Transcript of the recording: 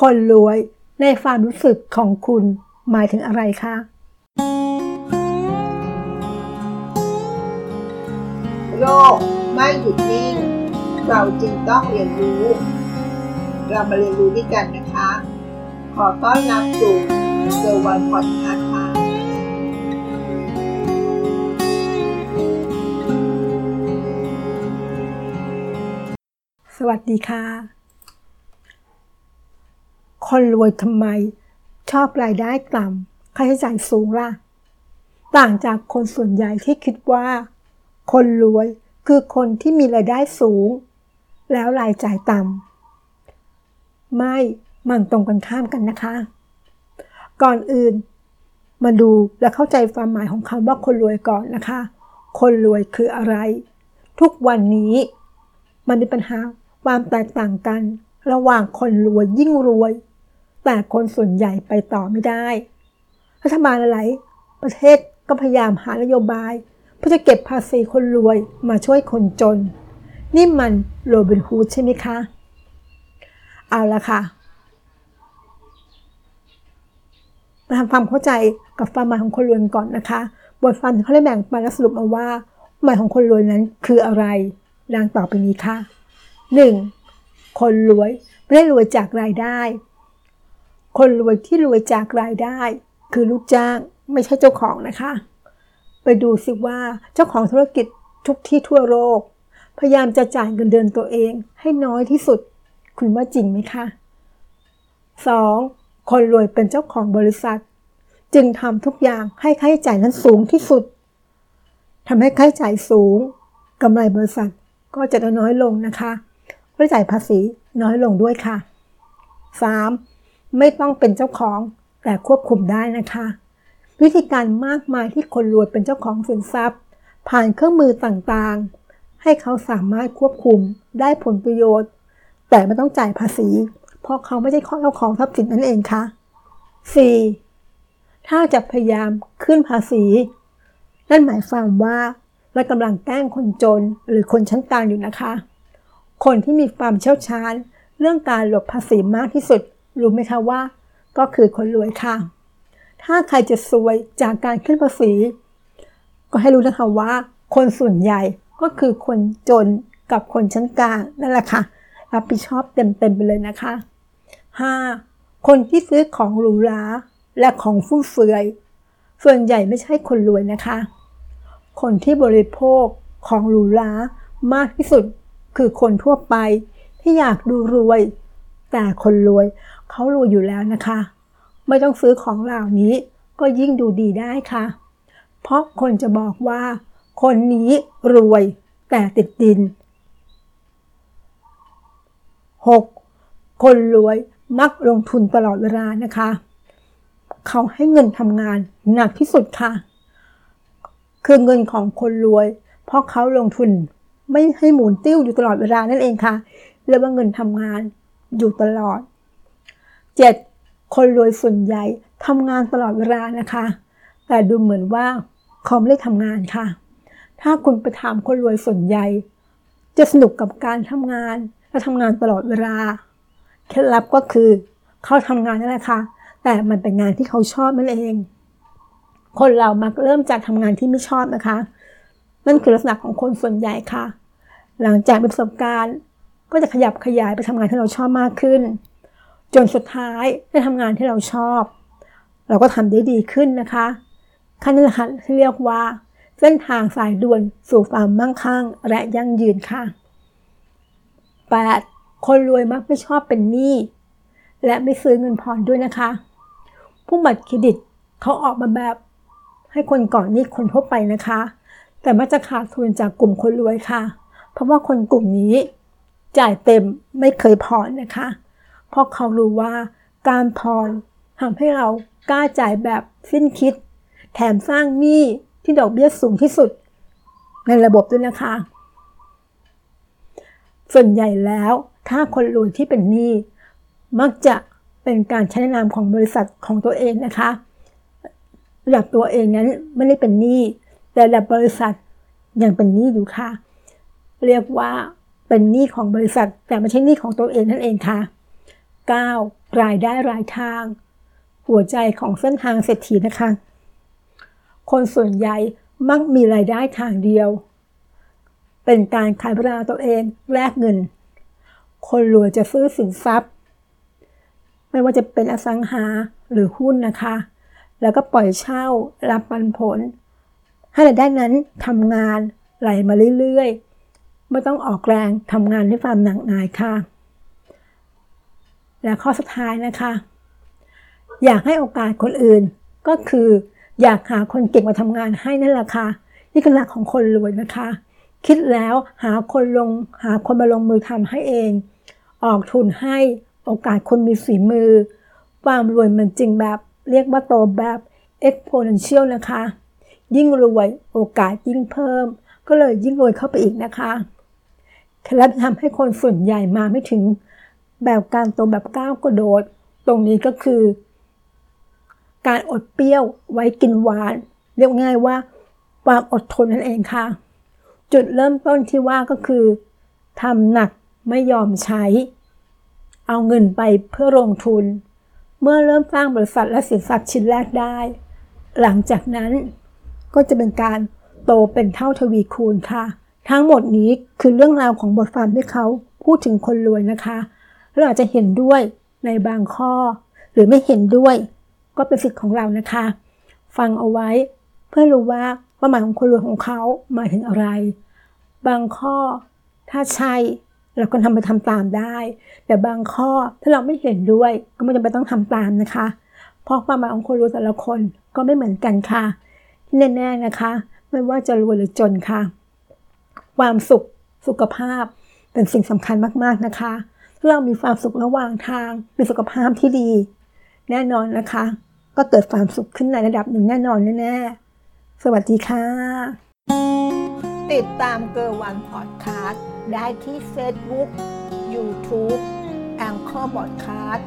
คนรวยในความรู้สึกของคุณหมายถึงอะไรคะ โลกไม่หยุดนิ่ง เราจึงต้องเรียนรู้ เรามาเรียนรู้ด้วยกันนะคะ ขอต้อนรับสู่เซอร์วันพอดคาส์ค่ะสวัสดีค่ะ คนรวยทำไม ชอบรายได้ต่ำค่าใช้จ่ายสูงล่ะ ต่างจากคนส่วนใหญ่ที่คิดว่า คนรวยคือคนที่มีรายได้สูง แล้วรายจ่ายต่ำไม่มันตรงกันข้ามกันนะคะ ก่อนอื่น มาดูและเข้าใจความหมายของคำว่าคนรวยก่อนนะคะ คนรวยคืออะไร ทุกวันนี้มันมีปัญหาความแตกต่างกัน ระหว่างคนรวยยิ่งรวย แต่คนส่วนใหญ่ไปต่อไม่ได้ รัฐบาลหลายประเทศก็พยายามหานโยบายเพื่อจะเก็บภาษีคนรวยมาช่วยคนจน นี่มันโรบินฮูดใช่ไหมคะ เอาละค่ะมาทำความเข้าใจกับความหมายของคนรวยก่อนนะคะ บทความเขาได้แบ่งปันและสรุปมาว่าหมายของคนรวยนั้นคืออะไร ดังต่อไปนี้ค่ะ 1. คนรวยไม่ได้รวยจากรายได้ คนรวยที่รวยจากรายได้ คือลูกจ้างไม่ใช่เจ้าของนะคะ ไปดูสิว่าเจ้าของธุรกิจทุกที่ทั่วโลกพยายามจะจ่ายเงินเดือนตัวเองให้น้อยที่สุด คุณว่าจริงไหมคะ 2. คนรวยเป็นเจ้าของบริษัท จึงทำทุกอย่างให้ค่าใช้จ่ายนั้นสูงที่สุดทำให้ค่าใช้จ่ายสูงกำไรบริษัทก็จะน้อยลงนะคะรายจ่ายภาษีน้อยลงด้วยค่ะ 3. ไม่ต้องเป็นเจ้าของแต่ควบคุมได้นะคะ วิธีการมากมายที่คนรวยเป็นเจ้าของสินทรัพย์ ผ่านเครื่องมือต่างๆ ให้เขาสามารถควบคุมได้ผลประโยชน์ แต่ไม่ต้องจ่ายภาษี เพราะเขาไม่ใช่เจ้าของทรัพย์สินนั่นเองค่ะ 4. ถ้าจะพยายามขึ้นภาษีนั่นหมายความว่าเรากำลังแกล้งคนจนหรือคนชั้นกลางอยู่นะคะ คนที่มีความเชี่ยวชาญเรื่องการหลบภาษีมากที่สุด รู้ไหมคะว่า ก็คือคนรวยค่ะ ถ้าใครจะซวยจากการขึ้นภาษี ก็ให้รู้นะคะว่า คนส่วนใหญ่ก็คือคนจนกับคนชั้นกลางนั่นแหละค่ะรับผิดชอบเต็มๆไปเลยนะคะ 5. คนที่ซื้อของหรูหราและของฟุ่มเฟือย ส่วนใหญ่ไม่ใช่คนรวยนะคะ คนที่บริโภคของหรูหรามากที่สุดคือคนทั่วไปที่อยากดูรวย แต่คนรวยเขารวยอยู่แล้วนะคะ ไม่ต้องซื้อของเหล่านี้ก็ยิ่งดูดีได้ค่ะ เพราะคนจะบอกว่า คนนี้รวยแต่ติดดิน 6. คนรวยมักลงทุนตลอดเวลานะคะ เขาให้เงินทำงานหนักที่สุดค่ะ คือเงินของคนรวย เพราะเขาลงทุนไม่ให้หมุนติ้วอยู่ตลอดเวลานั่นเองค่ะเรียกว่าเงินทำงาน อยู่ตลอด 7. คนรวยส่วนใหญ่ทำงานตลอดเวลานะคะ แต่ดูเหมือนว่าเขาไม่ได้ทำงานค่ะ ถ้าคุณไปถามคนรวยส่วนใหญ่ จะสนุกกับการทำงาน และทำงานตลอดเวลา เคล็ดลับก็คือ เขาทำงานนั่นแหละค่ะ แต่มันเป็นงานที่เขาชอบนั่นเอง คนเรามักเริ่มจากทำงานที่ไม่ชอบนะคะ นั่นคือลักษณะของคนส่วนใหญ่ค่ะ หลังจากประสบการณ์ ก็จะขยับขยายไปทำงานที่เราชอบมากขึ้น จนสุดท้ายได้ทำงานที่เราชอบ เราก็ทำได้ดีขึ้นนะคะขั้นนี้นะคะที่เรียกว่า เส้นทางสายด่วนสู่ความมั่งคั่งและยั่งยืนค่ะ 8. คนรวยมักไม่ชอบเป็นหนี้และไม่ซื้อเงินผ่อนด้วยนะคะ ผู้บัตรเครดิตเขาออกมาแบบให้คนก่อนหนี้คนทั่วไปนะคะ แต่มักจะขาดทุนจากกลุ่มคนรวยค่ะ เพราะว่าคนกลุ่มนี้ จ่ายเต็มไม่เคยผ่อนนะคะ เพราะเขารู้ว่าการผ่อนทำให้เรากล้าจ่ายแบบสิ้นคิด แถมสร้างหนี้ที่ดอกเบี้ยสูงที่สุด ในระบบด้วยนะคะ ส่วนใหญ่แล้วถ้าคนรวยที่เป็นหนี้มักจะเป็นการใช้นามของบริษัทของตัวเองนะคะระดับตัวเองนั้นไม่ได้เป็นหนี้แต่ระดับบริษัทยังเป็นหนี้อยู่ค่ะ เรียกว่า เป็นหนี้ของบริษัท แต่ไม่ใช่หนี้ของตัวเองนั่นเองค่ะ 9. รายได้รายทาง หัวใจของเส้นทางเศรษฐีนะคะ คนส่วนใหญ่มักมีรายได้ทางเดียว เป็นการขายเวลาตัวเองแลกเงิน คนรวยจะซื้อสินทรัพย์ ไม่ว่าจะเป็นอสังหาหรือหุ้นนะคะ แล้วก็ปล่อยเช่ารับปันผล ให้รายได้นั้นทำงานไหลมาเรื่อยๆ ไม่ต้องออกแรงทำงานด้วยความหนักหน่ายค่ะ และข้อสุดท้ายนะคะ อยากให้โอกาสคนอื่น ก็คืออยากหาคนเก่งมาทำงานให้นั่นแหละค่ะนี่คือหลักของคนรวยนะคะ คิดแล้วหาคนลงหาคนมาลงมือทำให้เอง ออกทุนให้โอกาสคนมีฝีมือ ความรวยมันจริงแบบเรียกว่าโตแบบ exponential นะคะ ยิ่งรวยโอกาสยิ่งเพิ่ม ก็เลยยิ่งรวยเข้าไปอีกนะคะ เคล็ดลับทำให้คนส่วนใหญ่มาไม่ถึงแบบการโตแบบก้าวกระโดด ตรงนี้ก็คือ การอดเปรี้ยวไว้กินหวาน เรียกง่ายว่าความอดทนนั่นเองค่ะ จุดเริ่มต้นที่ว่าก็คือทำหนักไม่ยอมใช้ เอาเงินไปเพื่อลงทุน เมื่อเริ่มสร้างบริษัทและสินทรัพย์ชิ้นแรกได้ หลังจากนั้นก็จะเป็นการโตเป็นเท่าทวีคูณค่ะ ทั้งหมดนี้คือเรื่องราวของบทความที่เขาพูดถึงคนรวยนะคะ เราอาจจะเห็นด้วยในบางข้อ หรือไม่เห็นด้วย ก็เป็นสิทธิ์ของเรานะคะ ฟังเอาไว้เพื่อรู้ว่าเป้าหมายของคนรวยของเขาหมายถึงอะไร บางข้อถ้าใช่เราก็ทำไปทำตามได้ แต่บางข้อถ้าเราไม่เห็นด้วย ก็ไม่จำเป็นต้องทำตามนะคะ เพราะความหมายของคนรวยแต่ละคนก็ไม่เหมือนกันค่ะที่แน่ๆนะคะ ไม่ว่าจะรวยหรือจนค่ะ ความสุขสุขภาพ เป็นสิ่งสำคัญมากๆนะคะถ้าเรามีความสุขระหว่างทาง มีสุขภาพที่ดี แน่นอนนะคะ ก็เกิดความสุขขึ้นในระดับหนึ่งแน่นอนแน่ๆสวัสดีค่ะ ติดตามเกอร์วันพอดคาสต์ได้ที่ Facebook YouTube แองเกอร์บอดคาสต์